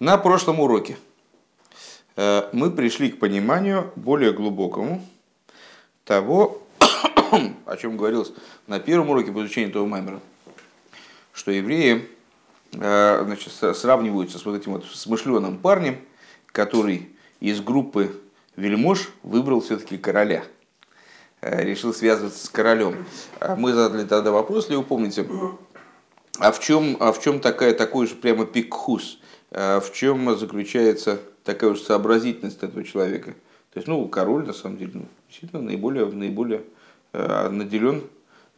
На прошлом уроке э, мы пришли к пониманию более глубокому того, о чем говорилось на первом уроке по изучению этого маймера, что евреи э, значит, сравниваются с вот этим вот смышленым парнем, который из группы вельмож выбрал все-таки короля, э, решил связываться с королем. А мы задали тогда вопрос, если вы помните, а в чем, а в чем такая, такой же прямо пикхус – в чем заключается такая уж сообразительность этого человека. То есть, ну, король, на самом деле, ну, действительно наиболее, наиболее э, наделен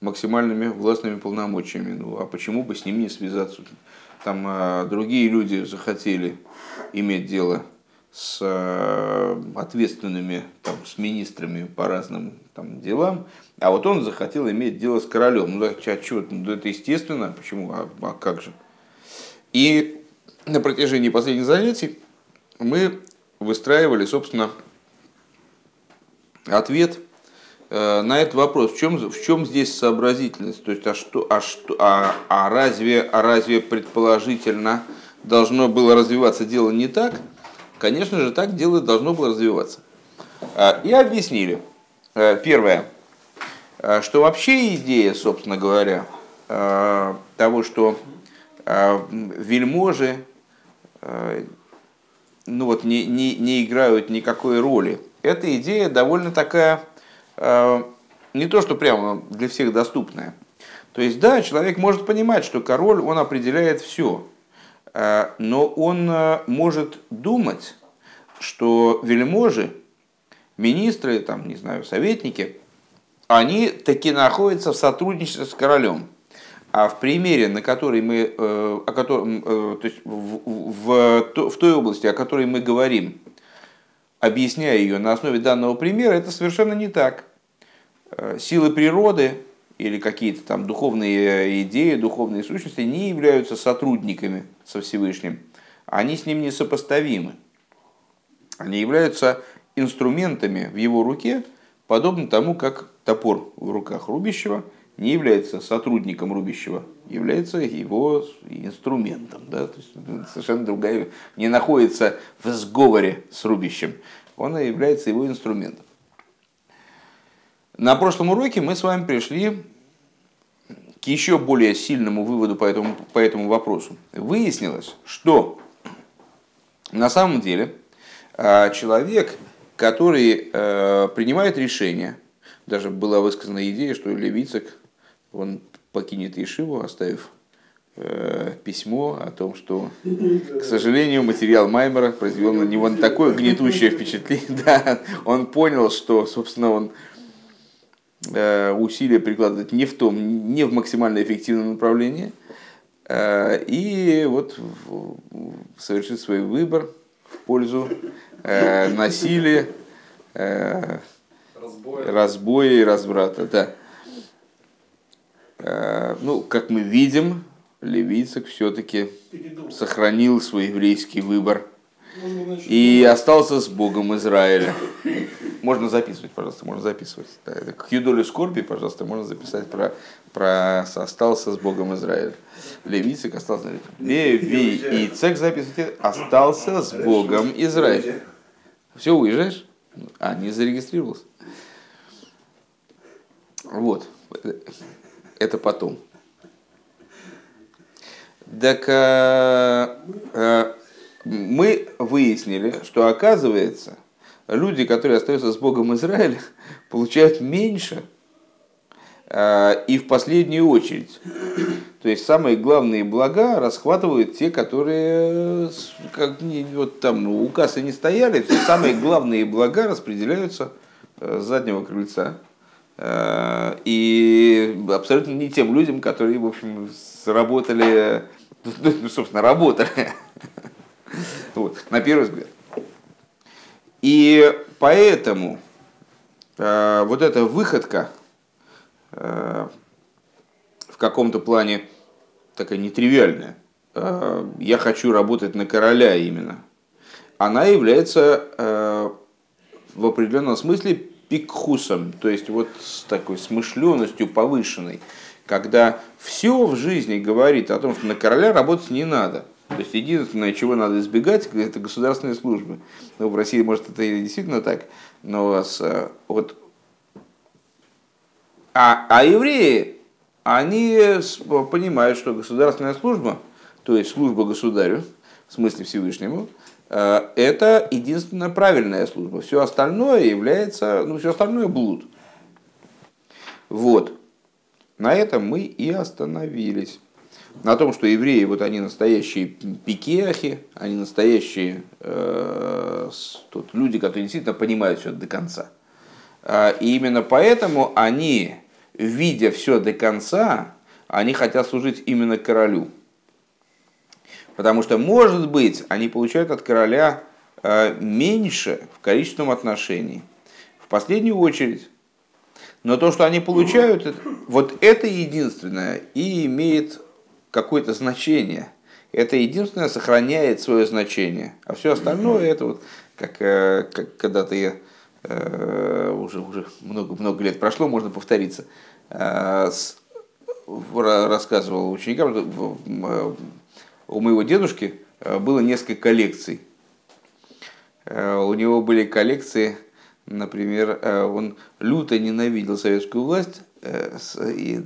максимальными властными полномочиями. Ну, а почему бы с ним не связаться? Там э, другие люди захотели иметь дело с э, ответственными, там, с министрами по разным там, делам, а вот он захотел иметь дело с королем. Ну, а что, ну, это естественно, почему, а, а как же? И на протяжении последних занятий мы выстраивали, собственно, ответ э, на этот вопрос. В чем, в чем здесь сообразительность? То есть, а, что, а, что, а, а, разве, а разве предположительно должно было развиваться дело не так? Конечно же, так дело должно было развиваться. Э, и объяснили. Э, первое, что вообще идея, собственно говоря, того, что вельможи ну вот, не, не, не играют никакой роли. Эта идея довольно такая, э, не то что прямо для всех доступная. То есть, да, человек может понимать, что король, он определяет все, э, но он может думать, что вельможи, министры, там, не знаю, советники, они таки находятся в сотрудничестве с королем. А в примере, на который мы, э, о котором, э, то есть в, в, в той области, о которой мы говорим, объясняя ее на основе данного примера, это совершенно не так. Э, силы природы или какие-то там духовные идеи, духовные сущности не являются сотрудниками со Всевышним. Они с ним несопоставимы. Они являются инструментами в его руке, подобно тому, как топор в руках рубящего – не является сотрудником рубящего, является его инструментом. Да? То есть совершенно другая, не находится в сговоре с рубящим, он является его инструментом. На прошлом уроке мы с вами пришли к еще более сильному выводу по этому, по этому вопросу. Выяснилось, что на самом деле а, человек, который э, принимает решение, даже была высказана идея, что Левицек он покинет Ешиву, оставив э, письмо о том, что, к сожалению, материал Маймера произвел на него такое гнетущее впечатление. Да, он понял, что, собственно, он э, усилия прикладывает не в том, не в максимально эффективном направлении, э, и вот совершит свой выбор в пользу э, насилия, э, разбоя. разбоя и разврата. Да. Э, ну, как мы видим, Левицик все-таки сохранил свой еврейский выбор и остался с Богом Израиля. Можно записывать, пожалуйста, можно записывать. К юдоле скорби, пожалуйста, можно записать про, про остался с Богом Израиля. Левицик остался. Леви и цех записывайте, остался с Богом Израиля. Все, уезжаешь? А, не зарегистрировался. Вот это потом. Так э, э, мы выяснили, что оказывается, люди, которые остаются с Богом Израиля, получают меньше э, и в последнюю очередь. То есть самые главные блага расхватывают те, которые как, вот там у кассы не стояли, самые главные блага распределяются с заднего крыльца Э, и абсолютно не тем людям, которые, в общем, сработали, ну, собственно, работали. Вот, на первый взгляд. И поэтому э, вот эта выходка э, в каком-то плане такая нетривиальная, э, я хочу работать на короля именно, она является э, в определенном смысле пикхусом, то есть вот с такой смышленностью повышенной, когда все в жизни говорит о том, что на короля работать не надо. То есть единственное, чего надо избегать, это государственные службы. Ну, в России, может, это и действительно так, но с, э, вот... А, а евреи, они понимают, что государственная служба, то есть служба государю, в смысле Всевышнему, это единственная правильная служба. Все остальное является, ну, все остальное блуд. Вот. На этом мы и остановились на том, что евреи, вот они настоящие пикехи, они настоящие э, тут люди, которые действительно понимают все до конца. Э, и именно поэтому они, видя все до конца, они хотят служить именно королю. Потому что, может быть, они получают от короля э, меньше в количественном отношении. В последнюю очередь. Но то, что они получают, вот это единственное и имеет какое-то значение. Это единственное сохраняет свое значение. А все остальное это вот как, э, как когда-то я э, уже, уже много, много лет прошло, можно повториться, рассказывал ученикам, у моего дедушки было несколько коллекций. У него были коллекции, например, он люто ненавидел советскую власть, Э,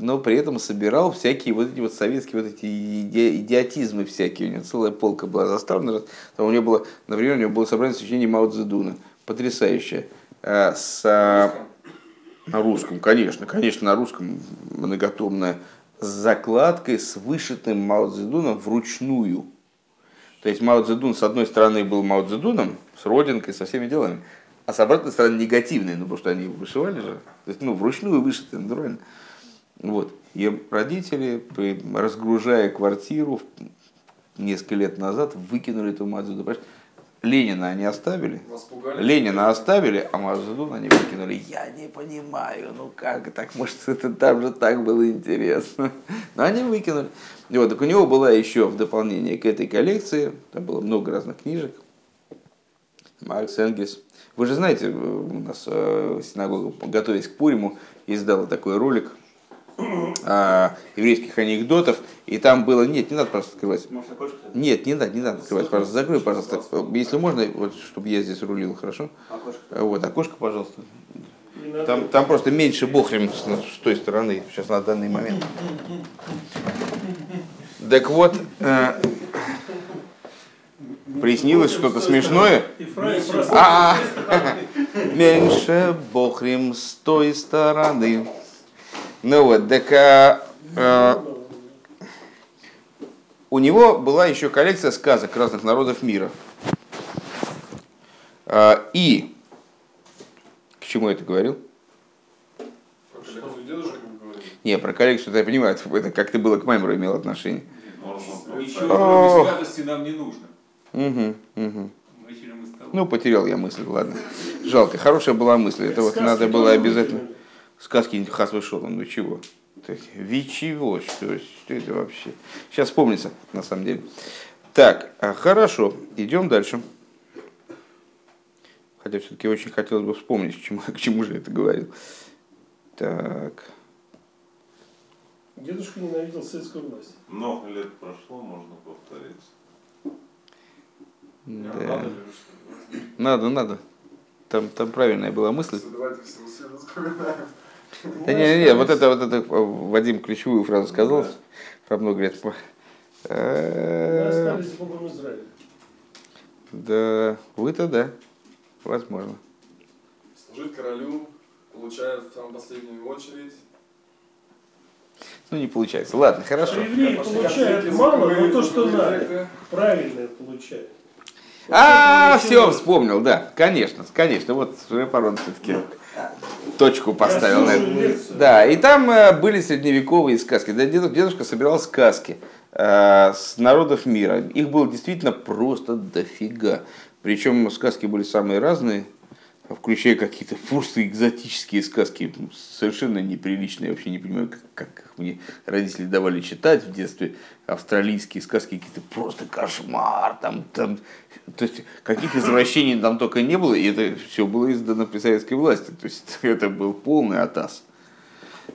но при этом собирал всякие вот эти вот советские вот эти идиотизмы всякие. У него целая полка была заставлена. Там у него было, например, у него было собрание сочинений Мао Цзэдуна. Потрясающее. Э, с, на русском, конечно, конечно, на русском многотомная, с закладкой, с вышитым Мао Цзэдуном вручную. То есть Мао Цзэдун с одной стороны был Мао Цзэдуном, с родинкой, со всеми делами, а с обратной стороны негативные, ну потому что они вышивали же, то есть, ну, вручную вышиты, натурально. Вот. И родители, разгружая квартиру несколько лет назад, выкинули эту Мазуду. Ленина они оставили, Ленина оставили, а Мазуду они выкинули. Я не понимаю, ну как так, может это там же так было интересно. Но они выкинули. И вот, так у него была еще в дополнение к этой коллекции, там было много разных книжек, Маркс Энгельс, вы же знаете, у нас э, синагога, готовясь к Пуриму, издала такой ролик а, еврейских анекдотов, и там было, нет, не надо просто открывать. Нет, не надо, не надо открывать, пожалуйста, закрой, пожалуйста. Если можно, вот, чтобы я здесь рулил, хорошо? Окошко. Вот, окошко, пожалуйста. Там, там просто меньше бохрем с, с той стороны, сейчас на данный момент. Так вот, э, Приснилось что-то смешное? А, меньше бохрим с той стороны. Ну вот, так а, а, у него была еще коллекция сказок разных народов мира. А, и к чему я это говорил? Не, про коллекцию, я понимаю, это как-то было к Маймеру имело отношение. Ничего, без нам не нужно. Угу, угу. Ну, потерял я мысль, ладно. Жалко, хорошая была мысль. Это вот надо было обязательно... Сказки Хас вышел, ну чего? Ви чего? Что, что это вообще? Сейчас вспомнится, на самом деле. Так, а, хорошо, идем дальше. Хотя все-таки очень хотелось бы вспомнить, к чему, к чему же это говорил. Так. Дедушка ненавидел советскую власть. Много лет прошло, можно повториться. Да. Надо, надо. Там, там правильная была мысль. Да не, не, не, вот это, вот это Вадим ключевую фразу сказал про много лет. Э, да, вы-то да, возможно. Служить королю, получает там последнюю очередь. Ну, не получается. Ладно, хорошо. Евреи получают мало, но то, что надо, правильное получают. А, все, вспомнил, да, конечно, конечно, вот Парон все-таки точку поставил на это. Да, и там э, были средневековые сказки. Да, дедушка собирал сказки э, с народов мира. Их было действительно просто дофига. Причем сказки были самые разные включая какие-то просто экзотические сказки, совершенно неприличные, я вообще не понимаю, как, как мне родители давали читать в детстве, австралийские сказки какие-то, просто кошмар, там, там, то есть каких извращений там только не было, и это все было издано при советской власти, то есть это был полный атас.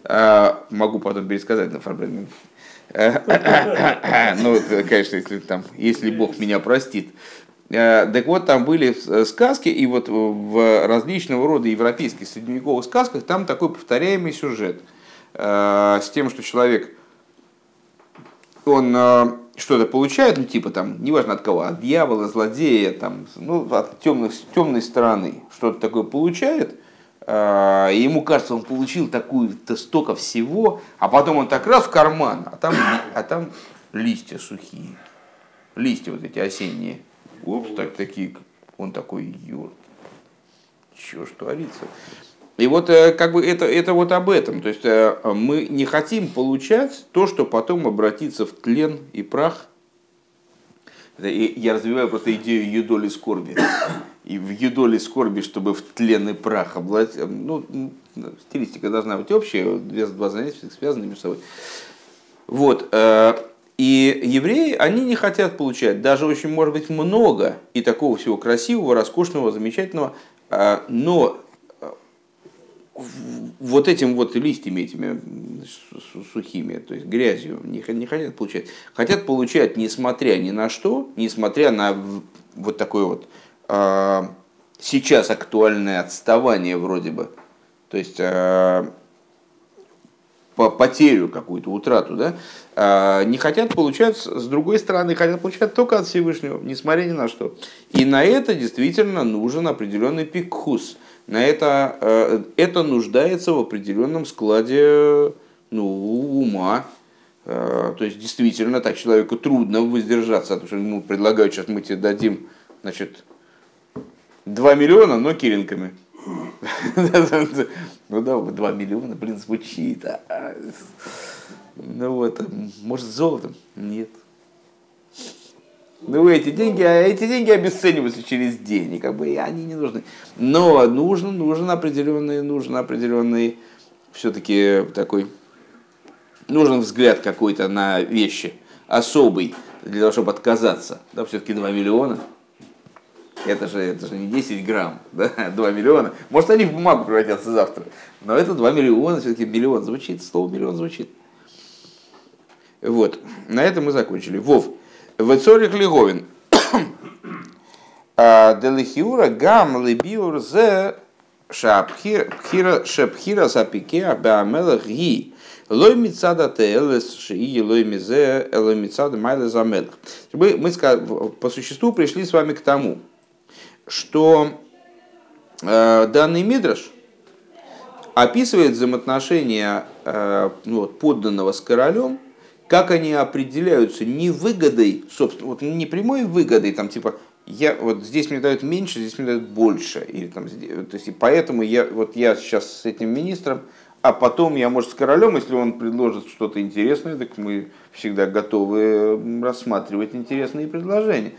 А, могу потом пересказать на фрагменте. Ну, конечно, если, там, если Бог меня простит. Э, так вот, там были сказки, и вот в различного рода европейских средневековых сказках там такой повторяемый сюжет э, с тем, что человек, он э, что-то получает, ну типа там, неважно от кого, от дьявола, злодея, там, ну, от темных, темной стороны, что-то такое получает, и ему кажется, он получил такую-то столько всего, а потом он так раз в карман, а там, а там листья сухие, листья вот эти осенние. Упс, так такие, он такой, юр, что ж творится. И вот э, как бы это, это вот об этом. То есть э, мы не хотим получать то, что потом обратится в тлен и прах. Я развиваю просто идею юдоли скорби. И в юдоли скорби, чтобы в тлен и прах обладать, ну, стилистика должна быть общая, две, два занятия связаны между собой. Вот. И евреи, они не хотят получать даже очень, может быть, много и такого всего красивого, роскошного, замечательного, а, но а, вот этим вот листьями этими сухими, то есть грязью, не, не хотят получать. Хотят получать, несмотря ни на что, несмотря на вот такое вот а, сейчас актуальное отставание вроде бы. То есть потерю какую-то, утрату, да, а, не хотят получать, с другой стороны, хотят получать только от Всевышнего, несмотря ни на что. И на это действительно нужен определенный пикхус. На это, э, это нуждается в определенном складе ну, ума. Э, то есть, действительно, так человеку трудно воздержаться, потому что ему предлагают, сейчас мы тебе дадим, значит, 2 миллиона, но киринками. Ну да, 2 миллиона, блин, звучит. А, а. Ну вот, может золотом? Нет. Ну, эти деньги, а эти деньги обесцениваются через день, и как бы они не нужны. Но нужен, нужен определенный, нужен определенный все-таки такой, нужен взгляд какой-то на вещи, особый, для того, чтобы отказаться. Да, все-таки 2 миллиона. Это же, это же не 10 грамм, да, 2 миллиона. Может, они в бумагу превратятся завтра. Но это 2 миллиона, все-таки миллион звучит, слово миллион звучит. Вот, на этом мы закончили. Вов, Вецорих Лиговин. А, Делихиура гам либиур зе шапхира сапике абамелах ги. Лой мицада телес шии лой мизе лой мицада майла замелах. Мы, мы по существу пришли с вами к тому, что э, данный мидраш описывает взаимоотношения э, ну, вот, подданного с королем, как они определяются не выгодой, собственно, вот не прямой выгодой, там типа я вот здесь мне дают меньше, здесь мне дают больше, или там, то есть и поэтому я вот я сейчас с этим министром, а потом я может с королем, если он предложит что-то интересное, так мы всегда готовы рассматривать интересные предложения.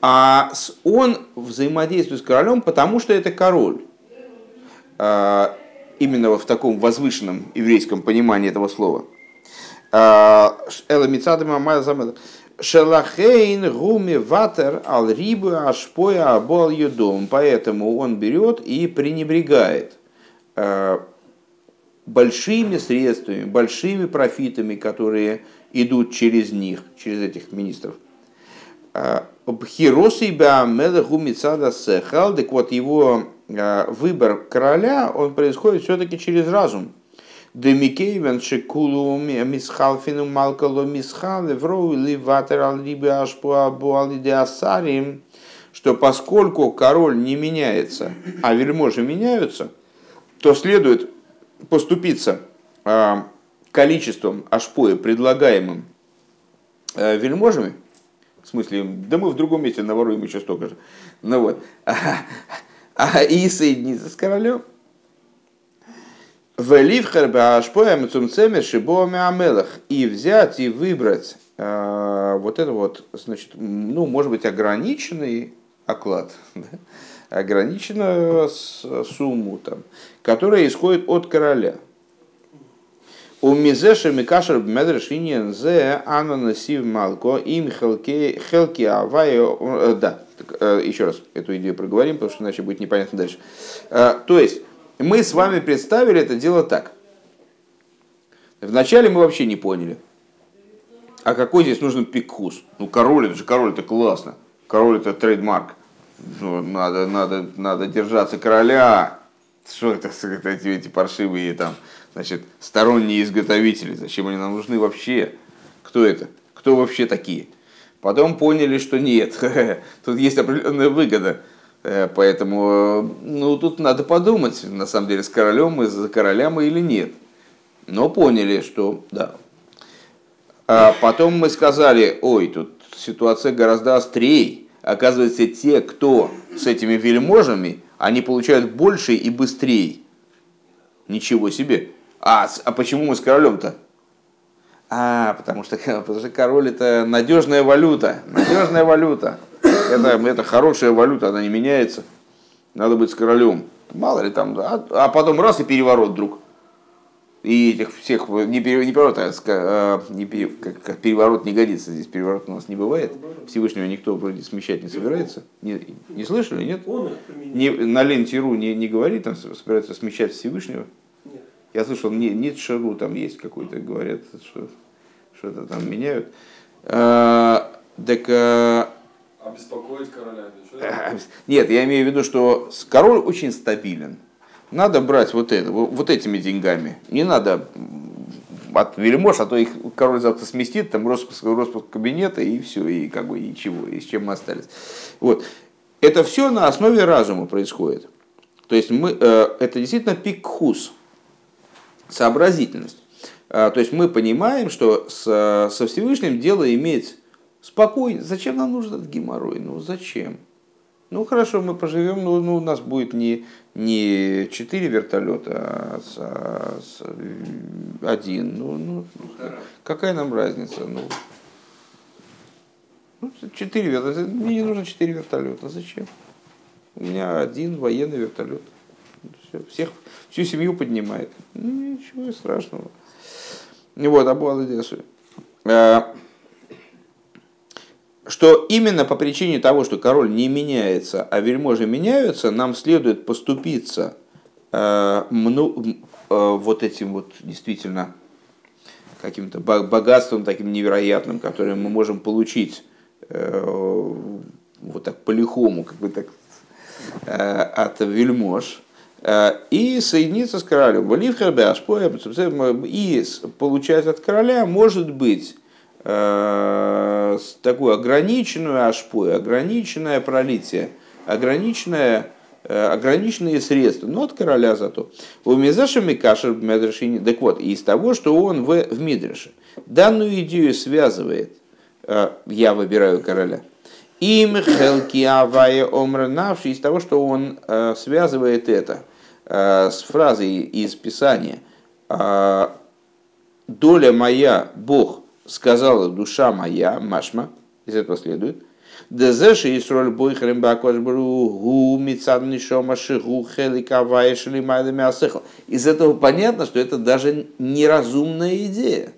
А он взаимодействует с королем, потому что это король. А, именно в таком возвышенном еврейском понимании этого слова. А, Шелахейн гуми ватер ал рибы ашпоя абол юдом. Поэтому он берет и пренебрегает а, большими средствами, большими профитами, которые идут через них, через этих министров – Бхиросы Беамелаху Мицада Сехал, так вот его а, выбор короля, он происходит все-таки через разум. Демикейвен шекулу мисхалфину малкало мисхал евроу ли ватер ал либе ашпу абу асарим, что поскольку король не меняется, а вельможи меняются, то следует поступиться а, количеством ашпоя, предлагаемым а, вельможами, в смысле, да мы в другом месте наворуем еще столько же. Ну вот. А, а и соединиться с королем. И взять и выбрать э, вот это вот, значит, ну, может быть, ограниченный оклад, да? ограниченную сумму, там, которая исходит от короля – у Мизеша Микашер Медрешиньен Зе Ананасив Малко им Хелки Хелки Авайо. Э, да, э, еще раз эту идею проговорим, потому что иначе будет непонятно дальше. Э, то есть, мы с вами представили это дело так. Вначале мы вообще не поняли. А какой здесь нужен пикхус? Ну, король, это же король, это классно. Король это трейдмарк. Ну, надо, надо, надо держаться короля. Что это эти, эти паршивые там, значит, сторонние изготовители? Зачем они нам нужны вообще? Кто это? Кто вообще такие? Потом поняли, что нет, тут есть определенная выгода. Э, поэтому, ну, тут надо подумать, на самом деле, с королем мы, за короля или нет. Но поняли, что да. А потом мы сказали, ой, тут ситуация гораздо острее. Оказывается, те, кто с этими вельможами, они получают больше и быстрее. Ничего себе. А, а почему мы с королем-то? А, потому что, потому что король это надежная валюта. Надежная валюта. Это, это хорошая валюта, она не меняется. Надо быть с королем. Мало ли там, а, а потом раз и переворот вдруг. И этих всех, не, пере, не переворот, а, а не, пере, как, как переворот не годится, здесь переворот у нас не бывает. Всевышнего никто вроде смещать не собирается. Не, не слышали, нет? Не, на ленте.ру не, не говорит, там собираются смещать Всевышнего. Я слышал, не, нет шару там есть какой-то, говорят, что что-то там меняют. А, так, а, Обеспокоить короля. Нет, я имею в виду, что король очень стабилен. Надо брать вот это, вот этими деньгами. Не надо от вельмож, а то их король завтра сместит, там распуск, распуск кабинета и все, и как бы ничего, и с чем мы остались. Вот. Это все на основе разума происходит. То есть мы, э, это действительно пикхус, сообразительность. Э, то есть мы понимаем, что со Всевышним дело иметь спокойно. Зачем нам нужен этот геморрой? Ну зачем? Ну хорошо, мы поживем, но ну, у нас будет не, не 4 вертолета, а, с, а с один. Ну, ну, какая нам разница? Ну, ну, 4 вертолета. Мне не нужно 4 вертолета. Зачем? У меня один военный вертолет. Все, всех, всю семью поднимает. Ну, ничего страшного. Вот, Абу Аладесу что именно по причине того, что король не меняется, а вельможи меняются, нам следует поступиться э, э, вот этим вот действительно каким-то богатством таким невероятным, которое мы можем получить э, вот так по-лихому, как бы так, э, от вельмож, э, и соединиться с королем. И получать от короля может быть Э, такую ограниченную ашпу, ограниченное пролитие, ограниченное, э, ограниченные средства, но от короля зато. У Мизаша Микашер в Медрешине, так вот, из того, что он в, в Мидреше, данную идею связывает, э, я выбираю короля, им хелки авая омра навши, из того, что он связывает это с фразой из Писания, доля моя, Бог, сказала душа моя, машма, из этого следует, Дезеши и сроль бойхрем бакошбру мицад нишома шигу хеликавая шелимайдами асехал. Из этого понятно, что это даже неразумная идея.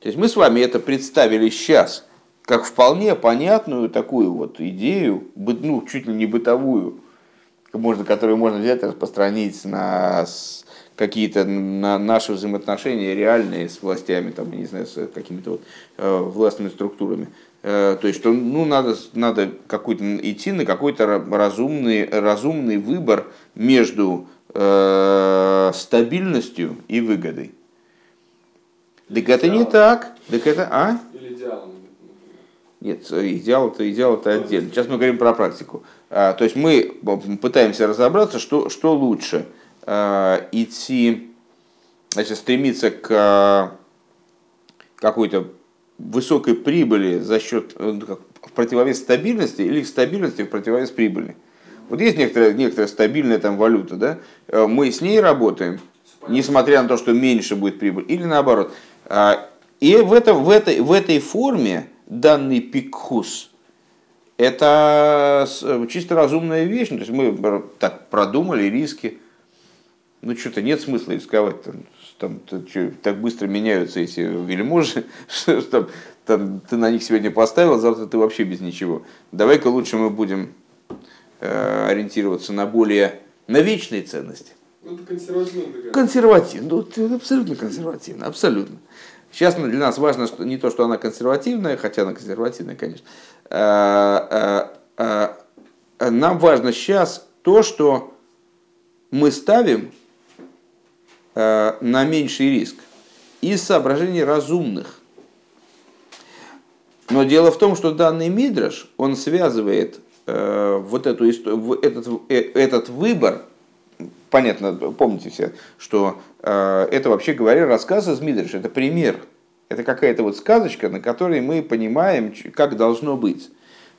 То есть мы с вами это представили сейчас, как вполне понятную такую вот идею, ну, чуть ли не бытовую, можно, которую можно взять и распространить на какие-то на наши взаимоотношения реальные с властями, там, не знаю, с какими-то вот, э, властными структурами. Э, то есть, что ну, надо, надо какой-то, идти на какой-то разумный, разумный выбор между э, стабильностью и выгодой. Так это не так. Так это, а? Нет, идеал это идеал это отдельно. Сейчас мы говорим про практику. А, то есть мы пытаемся разобраться, что, что лучше – Э, идти, значит, стремиться к э, какой-то высокой прибыли за счет э, ну, в противовес стабильности или стабильности в противовес прибыли. Вот есть некоторая, некоторая стабильная там валюта, да? мы с ней работаем, несмотря на то, что меньше будет прибыль, или наоборот. И в, это, в, этой, в этой форме данный пикхус – это чисто разумная вещь. Ну, то есть мы так продумали риски, ну что-то нет смысла рисковать. Там, там, то, что, так быстро меняются эти вельможи, что там, там, ты на них сегодня поставил, завтра ты вообще без ничего. Давай-ка лучше мы будем э, ориентироваться на более, на вечные ценности. Ну, это консервативно. Консервативно, ну, абсолютно консервативно, абсолютно. Сейчас для нас важно что, не то, что она консервативная, хотя она консервативная, конечно. Э, э, э, нам важно сейчас то, что мы ставим на меньший риск из соображений разумных. Но дело в том, что данный мидраш, он связывает вот эту, этот, этот выбор понятно, помните все, что э, это вообще говоря рассказ из Мидриша, это пример, это какая-то вот сказочка, на которой мы понимаем, как должно быть.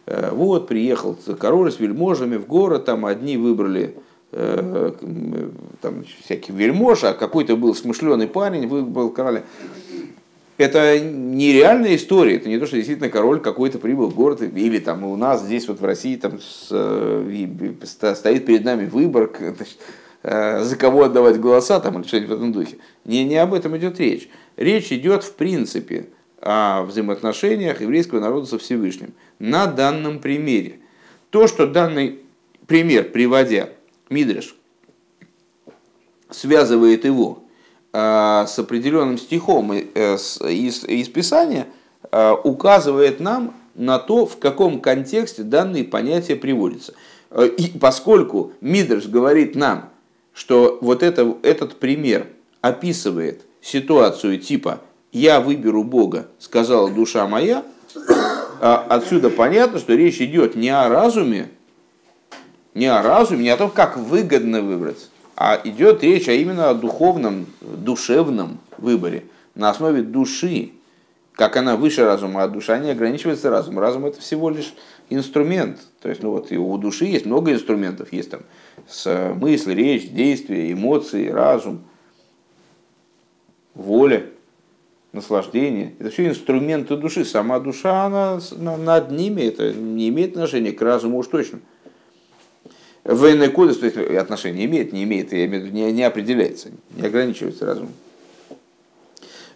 Э, вот приехал король с вельможами в город, там одни выбрали э, там, всяких вельмож, а какой-то был смышленый парень выбрал короля. Это нереальная история, это не то, что действительно король какой-то прибыл в город, или там у нас здесь вот в России там с, э, стоит перед нами выбор, значит, Э, за кого отдавать голоса там, или что-нибудь в этом духе. Не, не об этом идет речь. Речь идет в принципе о взаимоотношениях еврейского народа со Всевышним на данном примере. То, что данный пример, приводя Мидриш, связывает его э, с определенным стихом э, из, из Писания, указывает нам на то, в каком контексте данные понятия приводятся. И поскольку Мидриш говорит нам, что вот это, этот пример описывает ситуацию типа «я выберу Бога, сказала душа моя», а отсюда понятно, что речь идет не о разуме, не о разуме, не о том, как выгодно выбрать, а идет речь а именно о духовном, душевном выборе на основе души, как она выше разума, а душа не ограничивается разумом. Разум это всего лишь инструмент. То есть, ну вот у души есть много инструментов, есть там с мысль, речь, действие, эмоции, разум, воля, наслаждение. Это все инструменты души. Сама душа, она над ними, это не имеет отношения к разуму уж точно. Военный кодекс, то есть отношения имеет, не имеет, не, не определяется, не ограничивается разумом.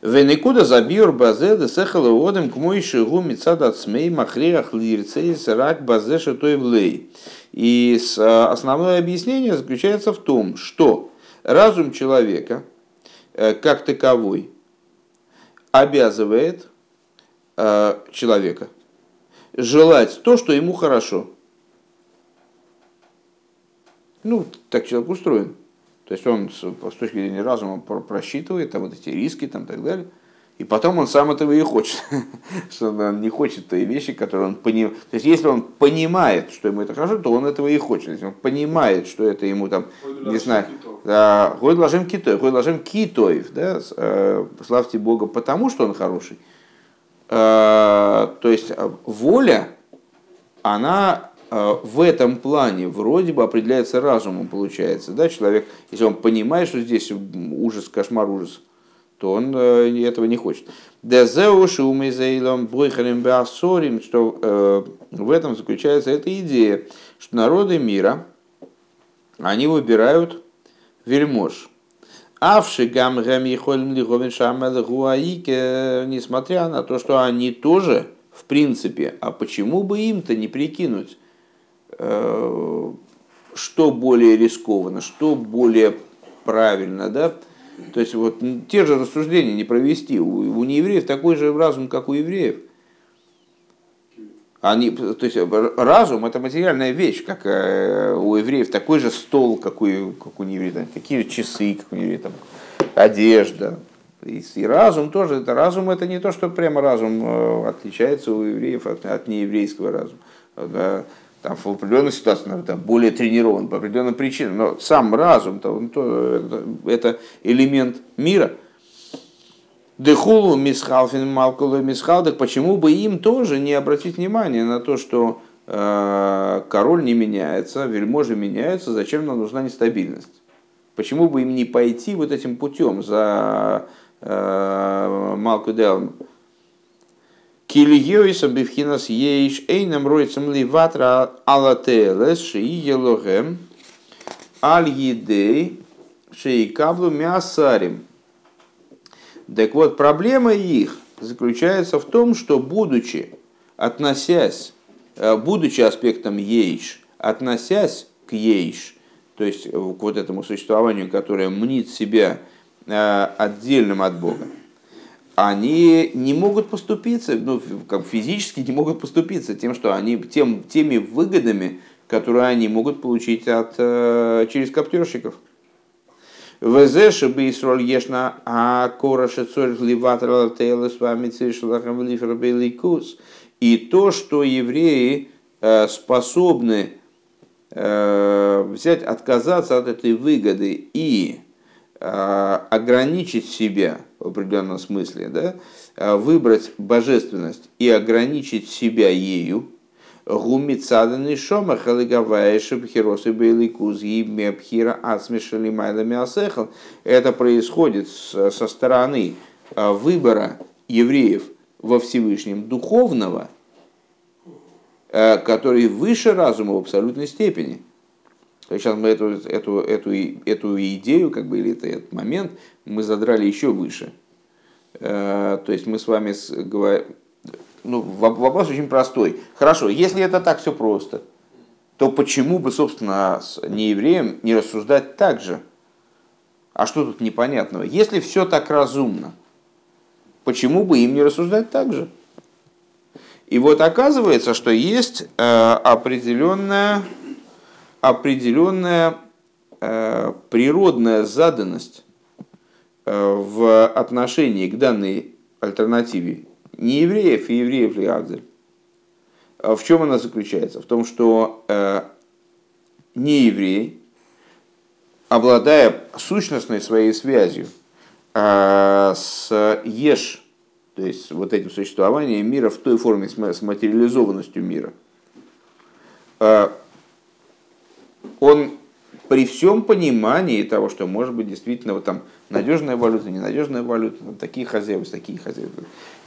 Веникуда забьюр базе де сехала одем к мой шигу мецад от смей махреях лирцейс рак базе шатой влей. И основное объяснение заключается в том, что разум человека как таковой обязывает человека желать то, что ему хорошо. Ну, так человек устроен. То есть он с точки зрения разума просчитывает там, вот эти риски и так далее. И потом он сам этого и хочет. что он не хочет той вещи, которые он понимает. То есть если он понимает, что ему это хорошо, то он этого и хочет. Если он понимает, что это ему там, не знаю, Гой ложим китой, гой ложим китоев, да, э, славьте Бога, потому что он хороший. Э, то есть э, воля, она в этом плане вроде бы определяется разумом, получается. Да? Человек, если он понимает, что здесь ужас, кошмар, ужас, то он э, этого не хочет. Что э, в этом заключается эта идея, что народы мира, они выбирают вельмож. Авши гам гам ехолем лиховен шамел гуаике, несмотря на то, что они тоже, в принципе, а почему бы им-то не прикинуть, что более рискованно, что более правильно, да? То есть вот те же рассуждения не провести. У, у неевреев такой же разум, как у евреев. Они, то есть разум это материальная вещь, как э, у евреев такой же стол, как у, как у неевреев, такие же часы, как у евреев, там, одежда. И, и разум тоже, это разум это не то, что прямо разум э, отличается у евреев от, от нееврейского разума там, в определенной ситуации наверное, там, более тренирован по определенным причинам, но сам разум то, то, это, элемент мира. Дехулу мисхалфин малкулу мисхал, так почему бы им тоже не обратить внимание на то, что э, король не меняется, вельможи меняются, зачем нам нужна нестабильность? Почему бы им не пойти вот этим путем за э, Малку Делом? Кильёйса бифхинас ейш эйнам ройцем ливатра алателес шии елогем аль едей шии каблу мясарим. Так вот, проблема их заключается в том, что будучи, относясь, э, будучи аспектом ейш, относясь к ейш, то есть к вот этому существованию, которое мнит себя э, отдельным от Бога, они не могут поступиться, ну, как физически не могут поступиться тем, что они, тем, теми выгодами, которые они могут получить от, э, через коптерщиков. Везеши бы Исроль ешна а кора шецорь ливатра тейла с вами цишлахам лифер беликус. И то, что евреи э, способны э, взять, отказаться от этой выгоды и ограничить себя в определенном смысле, да, выбрать божественность и ограничить себя ею, Гумицаданы шома халыгаваеши бхиросы бейликуз гибме бхира ацмишали майлами асехал. Это происходит со стороны а, выбора евреев во Всевышнем духовного, а, который выше разума в абсолютной степени. Сейчас мы эту, эту, эту, эту идею, как бы, или этот момент, мы задрали еще выше. А, то есть мы с вами говорим, ну, вопрос очень простой. Хорошо, если это так все просто, то почему бы, собственно, с неевреем не рассуждать так же? А что тут непонятного? Если все так разумно, почему бы им не рассуждать так же? И вот оказывается, что есть э, определенная, определенная э, природная заданность э, в отношении к данной альтернативе не евреев и евреев ли Авдель. А в чем она заключается? В том, что э, не еврей, обладая сущностной своей связью э, с Еш, то есть вот этим существованием мира в той форме с материализованностью мира, он при всем понимании того, что может быть действительно вот там надежная валюта, ненадежная валюта, там, такие хозяева, такие хозяева,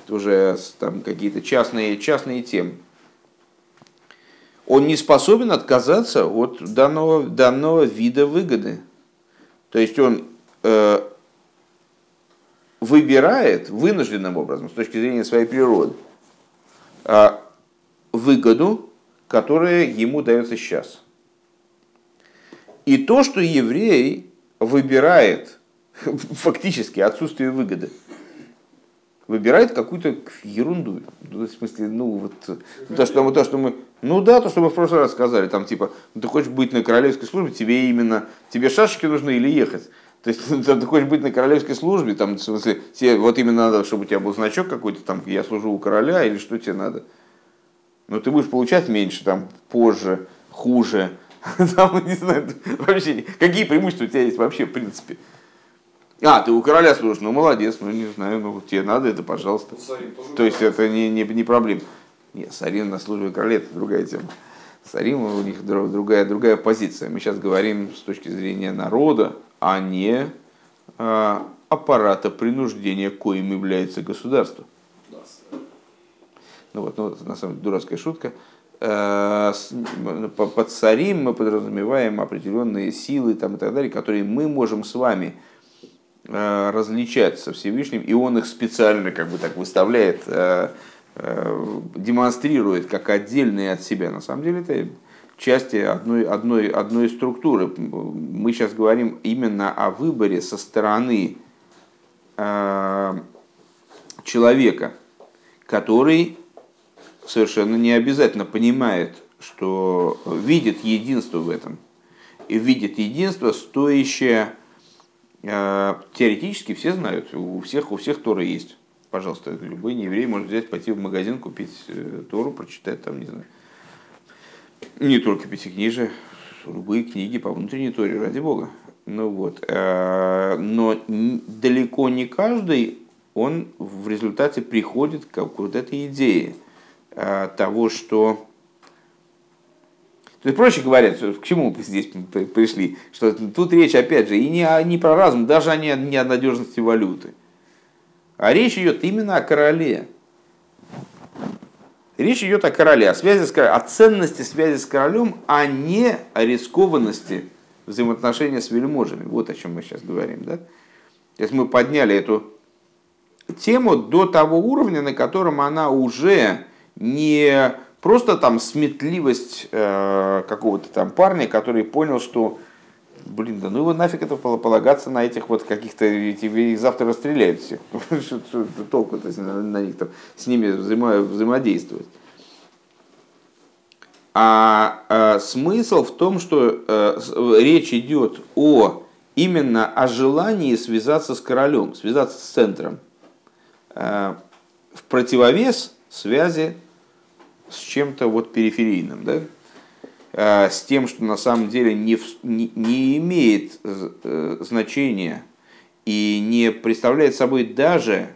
уже там какие-то частные, частные темы. Он не способен отказаться от данного, данного вида выгоды. То есть он э, выбирает вынужденным образом, с точки зрения своей природы, э, выгоду, которая ему дается сейчас. И то, что еврей выбирает фактически отсутствие выгоды – выбирает какую-то ерунду. Ну, в смысле, ну вот то, что мы, то, что мы, ну да, то, что мы в прошлый раз сказали, там типа, ну, ты хочешь быть на королевской службе, тебе именно, тебе шашечки нужны или ехать. То есть ты хочешь быть на королевской службе, там, в смысле, тебе вот именно надо, чтобы у тебя был значок какой-то, там, я служу у короля, или что тебе надо. Но ты будешь получать меньше, там, позже, хуже. Там, не знаю, вообще, какие преимущества у тебя есть вообще, в принципе. А, ты у короля служишь, ну молодец, ну не знаю, ну тебе надо это, пожалуйста. То есть это не, не, не проблема. Нет, Сарим на службе короля это другая тема. Сарим у них другая, другая позиция. Мы сейчас говорим с точки зрения народа, а не а, аппарата принуждения, коим является государство. Ну вот, ну, на самом деле дурацкая шутка. Э, под царим мы подразумеваем определенные силы там, и так далее, которые мы можем с вами Э, различать со Всевышним, и он их специально как бы так выставляет, э, демонстрирует как отдельные от себя. На самом деле это части одной, одной, одной структуры. Мы сейчас говорим именно о выборе со стороны человека, который совершенно не обязательно понимает, что видит единство в этом, и видит единство, стоящее Э, теоретически все знают, у всех, у всех Торы есть. Пожалуйста, любой нееврей может взять, пойти в магазин, купить э, Тору, прочитать там, не знаю. Не только пятикнижие, любые книги по внутренней Торе, ради Бога. Ну вот. Э, но далеко не каждый, он в результате приходит к вот этой идее того, что то есть, проще говоря, к чему мы здесь пришли? Что тут речь, опять же, и не, не про разум, даже о, не, не о надежности валюты. А речь идет именно о короле. Речь идет о короле, о связи с королем, о ценности связи с королем, а не о рискованности взаимоотношения с вельможами. Вот о чем мы сейчас говорим. Да? То есть мы подняли эту тему до того уровня, на котором она уже не просто там сметливость э, какого-то там парня, который понял, что блин, да ну его нафиг это пол- полагаться на этих вот каких-то, эти, их завтра расстреляют всех. Что толку-то на, них там, с ними взаимо- взаимодействовать. А, а, смысл в том, что э, речь идет о именно о желании связаться с королем, связаться с центром, э, в противовес связи с чем-то вот периферийным, да? Э, с тем, что на самом деле не, не, имеет э, значения и не представляет собой даже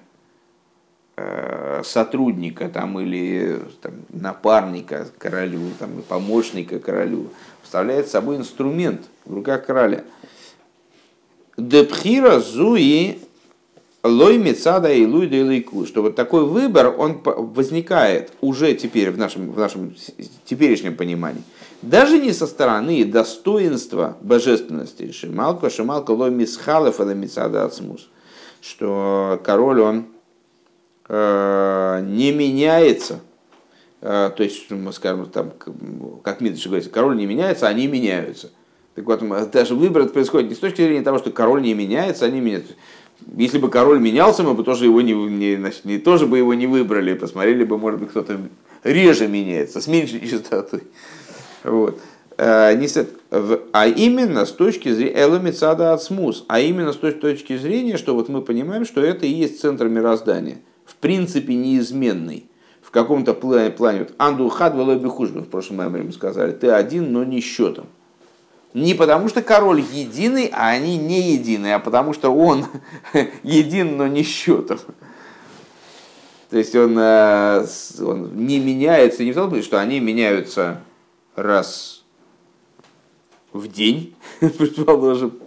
э, сотрудника там, или там, напарника королю, там, помощника королю, представляет собой инструмент в руках короля. Депхира зуи лой мецада и луй лейку, что вот такой выбор, он возникает уже теперь в нашем, в нашем теперешнем понимании. Даже не со стороны достоинства божественности. Шималка, шималка лой мисхалев или мецада ацмус. Что король, он э, не меняется. Э, то есть, мы скажем, там, как Митрич говорит, король не меняется, они меняются. Так вот, даже выбор это происходит не с точки зрения того, что король не меняется, они меняются. Если бы король менялся, мы бы тоже его не, не, значит, не тоже бы его не выбрали, посмотрели бы, может быть, кто-то реже меняется, с меньшей частотой. Вот. Э, А именно с точки зрения эломицада ацмус, а именно с точки зрения, что вот мы понимаем, что это и есть центр мироздания, в принципе неизменный. В каком-то плане, плане вот, анду хад в прошлом меморе мы сказали, ты один, но не счетом. Не потому что король единый, а они не единые, а потому что он един, но не счетом. То есть он, э, он не меняется, не в том что они меняются раз в день, предположим.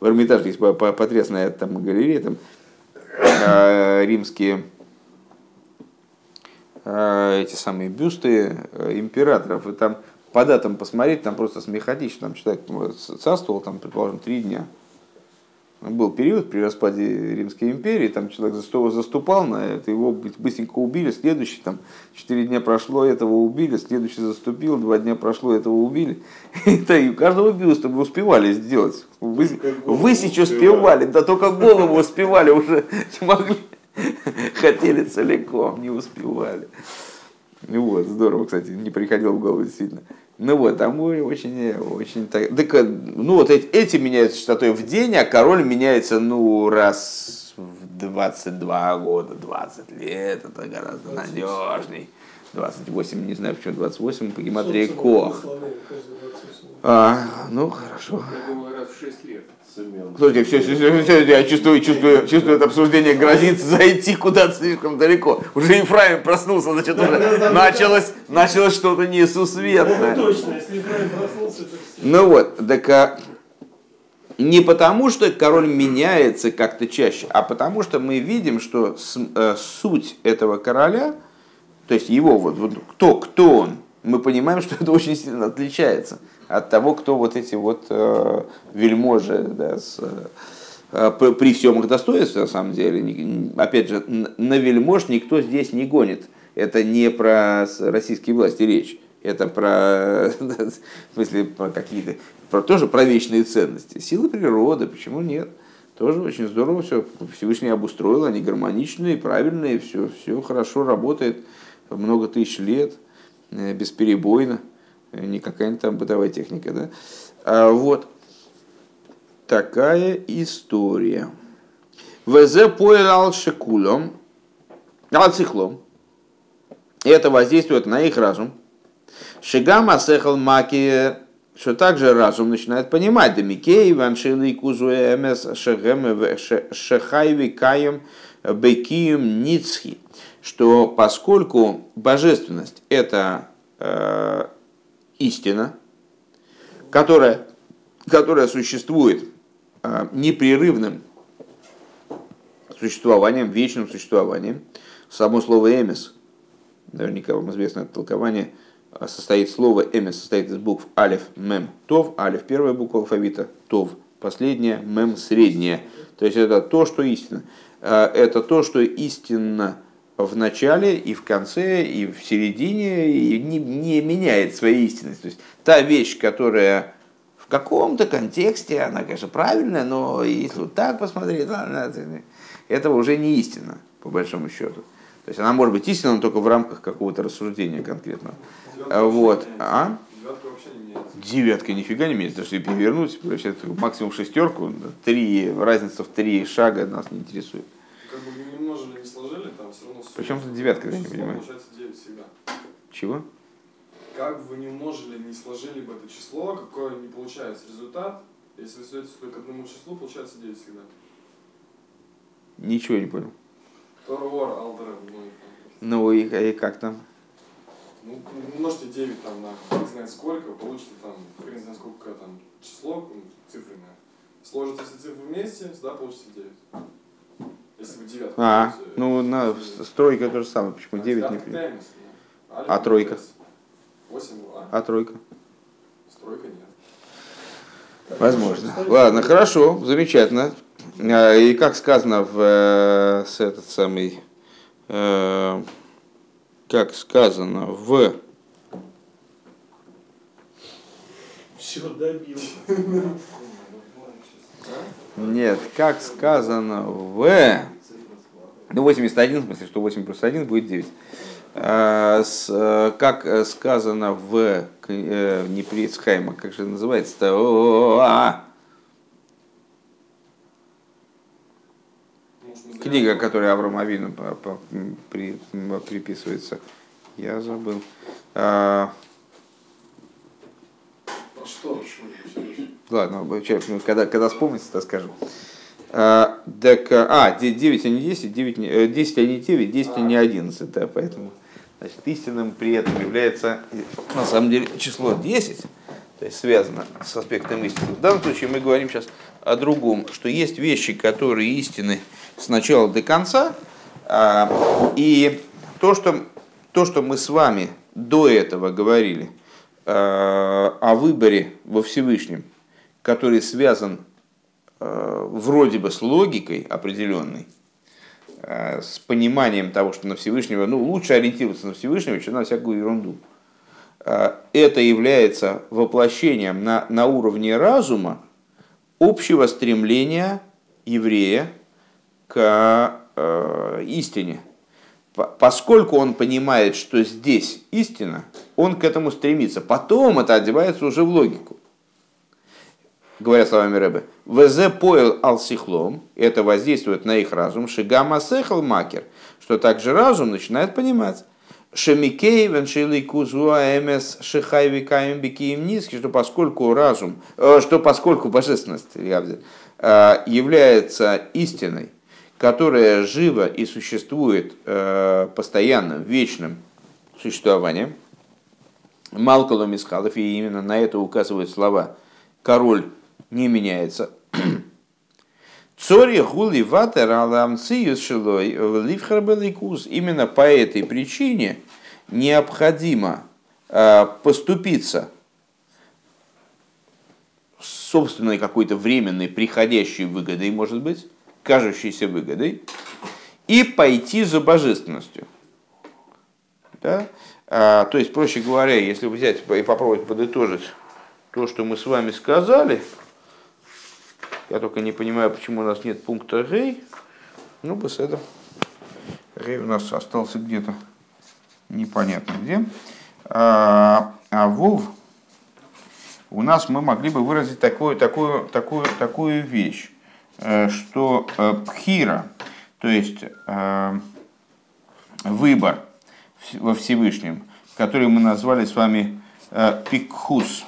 В Эрмитаже есть по- по- потрясная там галерея, там э, римские э, эти самые бюсты императоров, и там по датам посмотреть, там просто смехотично, там человек ну, царствовал, там, предположим, три дня. Был период при распаде Римской империи, там человек засту- заступал на это, его бы- быстренько убили, следующий, там, четыре дня прошло, этого убили, следующий заступил, два дня прошло, этого убили. Это и каждого бюста мы успевали сделать. Вы, высечь успевали, да только голову успевали, уже не могли. Хотели целиком, не успевали. Ну вот, здорово, кстати, не приходило в голову действительно. Ну вот, там очень, очень так. так, э, ну вот эти, эти меняются частотой в день, а король меняется, ну, раз в 22 года, 20 лет, это гораздо надежней. 28, не знаю почему 28, по гематрии Кох. А, ну, хорошо. Я думаю, раз в 6 лет. Слушайте, все, все, все, все, я чувствую, чувствую, чувствую, это обсуждение грозит зайти куда-то слишком далеко. Уже Ефраим проснулся, значит, уже началось, началось что-то несусветное. Ну, точно, если проснулся, все. Ну вот, так а, не потому, что король меняется как-то чаще, а потому что мы видим, что э, суть этого короля, то есть его вот, вот кто, кто он, мы понимаем, что это очень сильно отличается от того, кто вот эти вот э, вельможи, да, с, э, при, всем их достоинстве, на самом деле, опять же, на вельмож никто здесь не гонит. Это не про российские власти речь. Это про, в смысле, про какие-то, про, тоже про вечные ценности. Силы природы, почему нет? Тоже очень здорово все. Всевышний обустроил, они гармоничные, правильные, все, все хорошо работает много тысяч лет, э, бесперебойно. Э, Не какая-нибудь там бытовая техника, да? А вот такая история. ВЗ поэлал шекулом, алцихлом. Это воздействует на их разум. Шигама сехал маки, что также разум начинает понимать. Дамикей, ваншили кузу эмес шехем шехайви каем бекием ницхи. Что поскольку божественность это э, истина, которая, которая существует э, непрерывным существованием, вечным существованием. Само слово «эмис», наверняка вам известно это толкование, а, состоит слово «эмис», состоит из букв «алиф», «мем», «тов», «алиф» первая буква алфавита, «тов» последняя, «мем» средняя. То есть это то, что истина. А, Это то, что истинно в начале и в конце, и в середине, и не, не меняет своей истинности. То есть та вещь, которая в каком-то контексте она, конечно, правильная, но если вот так посмотреть, этого уже не истина, по большому счету. То есть она может быть истинна только в рамках какого-то рассуждения конкретного. Девятка Вот. А? Девятка вообще не меняется. Девятка нифига не меняется, если перевернуть, максимум шестерку, три, разница в три шага нас не интересует. Как бы не умножили, не сложили, там все равно... Причем тут девятка, я не понимаю. Получается 9 всегда. Чего? Как бы вы не умножили, не сложили бы это число, какой не получается результат, если вы сводите к одному числу, получается 9 всегда. Ничего не понял. Торвор, алдера, ну, и. Ну и, и как там? Ну, умножьте 9 там на хрен знает сколько, получите там хрен знает сколько там число ну, цифренное. Сложите все цифры вместе, всегда получите 9. Если девятку. А, ну на стройка то же самое, почему А 9 не девятка понял? таймс, да. А тройка? 8, а? А тройка? Стройка нет. Возможно. Ладно, хорошо, замечательно. А, И как сказано в э, с этот самый, э, как сказано в Все добил. нет, как сказано в ну 81 в смысле, что 8 плюс 1 будет 9. А, э, как э, сказано в э, не Прицхайма, как же называется-то? А, Книга, которая Авраам Авину приписывается. Я забыл. А что? Ладно, когда, когда вспомнится, то скажу. А, так, а, 9, а не 10, 9, не- э, 10, а не 9, 10, а не 11. Да, поэтому значит, истинным при этом является на самом деле число 10, то есть связано с аспектом истины. В данном случае мы говорим сейчас о другом, что есть вещи, которые истины с начала до конца, а, и то, что, то, что мы с вами до этого говорили а, о выборе во Всевышнем, который связан э, вроде бы с логикой определенной, э, с пониманием того, что на Всевышнего, ну, лучше ориентироваться на Всевышнего, чем на всякую ерунду. Э, Это является воплощением на, на уровне разума общего стремления еврея к э, истине. По- Поскольку он понимает, что здесь истина, он к этому стремится. Потом это одевается уже в логику говоря словами Рэбе, «ВЗ поел алсихлом» – это воздействует на их разум, «шигама сехал макер», что также разум начинает понимать. Шемикей веншили кузуа эмес шихай викаем бикием низкий, что поскольку разум, э, что поскольку божественность э, является истиной, которая жива и существует э, постоянным, вечным существованием, Малкалу и именно на это указывают слова «король не меняется». Цори гули ватер аламциюс шилой ливхарбеликус. Именно по этой причине необходимо э, поступиться собственной какой-то временной приходящей выгодой, может быть, кажущейся выгодой, и пойти за божественностью. Да? А, то есть, проще говоря, если взять и попробовать подытожить то, что мы с вами сказали, я только не понимаю, почему у нас нет пункта Рей. Ну, этого. Рей у нас остался где-то непонятно где. А, а Вов у нас мы могли бы выразить такую, такую, такую, такую вещь, э, что э, пхира, то есть э, выбор во Всевышнем, который мы назвали с вами пикхус.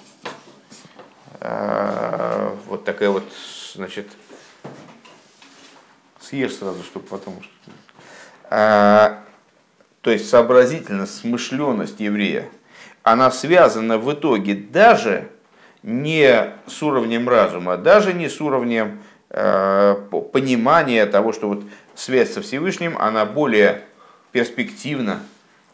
Вот такая вот, значит, съешь сразу, чтобы потом... А, То есть сообразительность, смышленность еврея, она связана в итоге даже не с уровнем разума, даже не с уровнем э, по- понимания того, что вот связь со Всевышним, она более перспективна,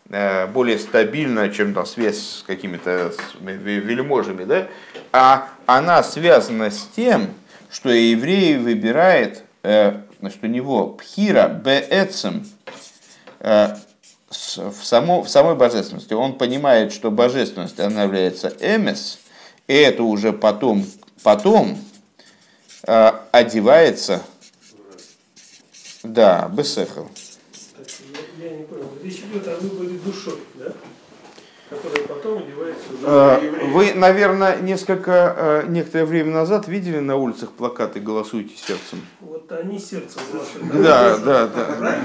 э, более стабильна, чем там, связь с какими-то вельможами, да? а она связана с тем, что еврей выбирает, э, значит, у него пхира беэцем, э, в, само, в самой божественности. Он понимает, что божественность, она является эмес, и это уже потом потом э, одевается, да, бесехал. Я не понял. Речь идет о выборе душой, да? Которая потом одевается Э. Вы, наверное, несколько, э, некоторое время назад видели на улицах плакаты «Голосуйте сердцем». Вот они сердцем голосуют. Да, да, да.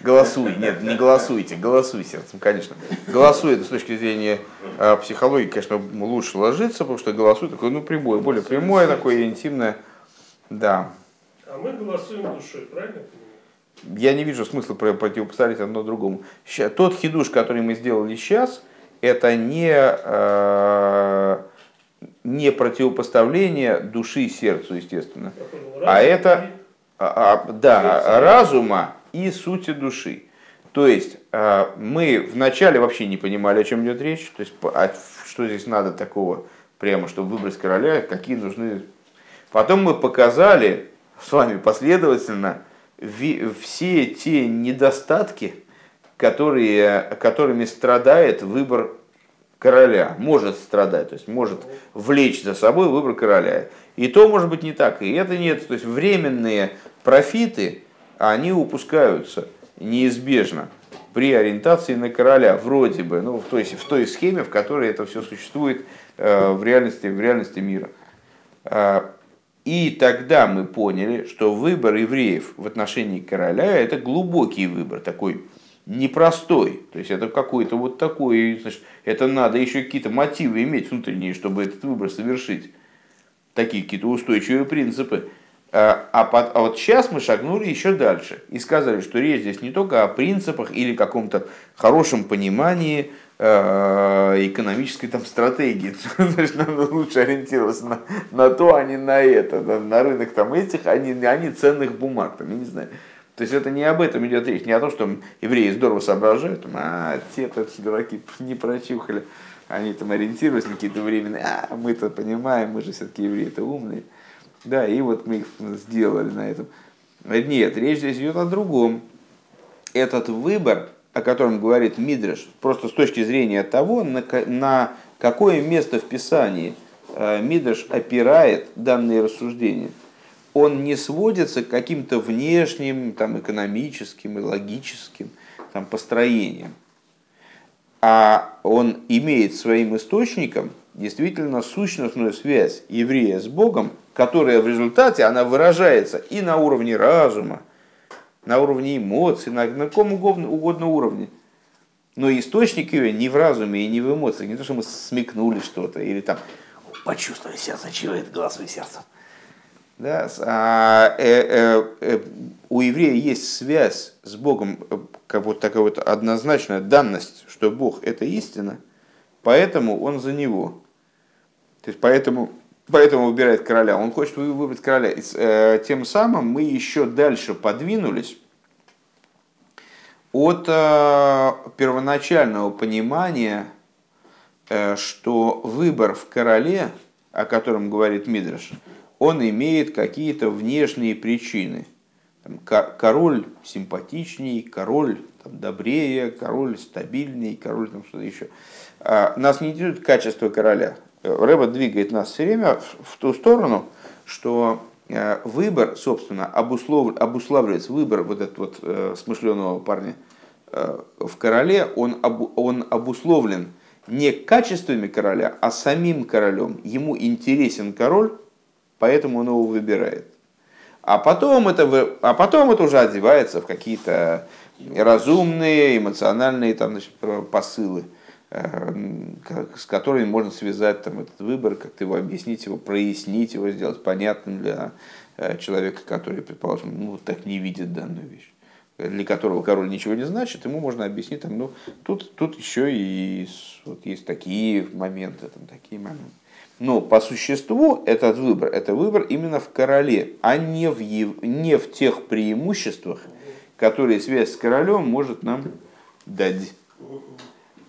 Голосуй, нет, не голосуйте, голосуй сердцем, конечно. Голосуй, это с точки зрения э, психологии, конечно, лучше ложиться, потому что голосуй такое, ну, прямое, более прямое, такое интимное. Да. А мы голосуем душой, правильно понимаю? Я не вижу смысла про- противопоставить одно другому. Тот хидуш, который мы сделали сейчас, это не, э, не противопоставление души сердцу, естественно. Понял. А это- А, а, да, разума и сути души. То есть э, мы вначале вообще не понимали, о чем идет речь, то есть а что здесь надо такого прямо, чтобы выбрать короля, какие нужны. Потом мы показали с вами последовательно все те недостатки, которые, которыми страдает выбор короля, может страдать, то есть может влечь за собой выбор короля. И то может быть не так, и это нет. То есть временные профиты, они упускаются неизбежно при ориентации на короля, вроде бы, ну, в той, в той схеме, в которой это все существует э, в, реальности, в реальности мира. И тогда мы поняли, что выбор евреев в отношении короля – это глубокий выбор, такой непростой. То есть это какой-то вот такой, значит, это надо еще какие-то мотивы иметь внутренние, чтобы этот выбор совершить. Такие какие-то устойчивые принципы. А, а под- а вот сейчас мы шагнули еще дальше и сказали, что речь здесь не только о принципах или каком-то хорошем понимании э, экономической там, стратегии. Значит, лучше ориентироваться на, на то, а не на это. На, на рынок там этих, а не, а не ценных бумаг. Там, я не знаю. То есть это не об этом идет речь, не о том, что евреи здорово соображают, а те-то дураки не прочухали, они там ориентируются на какие-то временные, а мы-то понимаем, мы же все-таки евреи-то умные. Да, и вот мы их сделали на этом. Нет, речь здесь идет о другом. Этот выбор, о котором говорит Мидриш, просто с точки зрения того, на, ка- на какое место в Писании э, Мидриш опирает данные рассуждения, он не сводится к каким-то внешним, там, экономическим и логическим там, построениям, а он имеет своим источником действительно сущностную связь еврея с Богом, которая в результате она выражается и на уровне разума, на уровне эмоций, на, на каком угодно, угодно уровне. Но источник ее не в разуме и не в эмоциях, не то, что мы смекнули что-то или там почувствовали сердце, чего это голосуй сердцем. Да, а, э, э, э, у еврея есть связь с Богом, э, как вот такая вот однозначная данность, что Бог это истина, поэтому он за него. То есть поэтому, поэтому выбирает короля. Он хочет вы- выбрать короля. И э, тем самым мы еще дальше подвинулись от э, первоначального понимания, э, что выбор в короле, о котором говорит Мидраш, он имеет какие-то внешние причины. Там, ко- король симпатичней, король там, добрее, король стабильней, король там что-то еще. А, Нас не интересует качество короля. Рэба двигает нас все время в, ту сторону, что э, выбор, собственно, обуслов, обуславливается, выбор вот этого вот э, парня э, в короле, он, обу- он обусловлен не качествами короля, а самим королем. Ему интересен король, поэтому он его выбирает. А потом это, а потом это уже одевается в какие-то разумные, эмоциональные там, значит, посылы, с которыми можно связать там, этот выбор, как-то его объяснить, его прояснить, его сделать понятным для э, человека, который, предположим, ну, так не видит данную вещь для которого король ничего не значит, ему можно объяснить, там, ну, тут, тут еще и вот есть такие моменты, там, такие моменты. Но по существу этот выбор, это выбор именно в короле, а не в, ев- не в тех преимуществах, которые связь с королем может нам дать.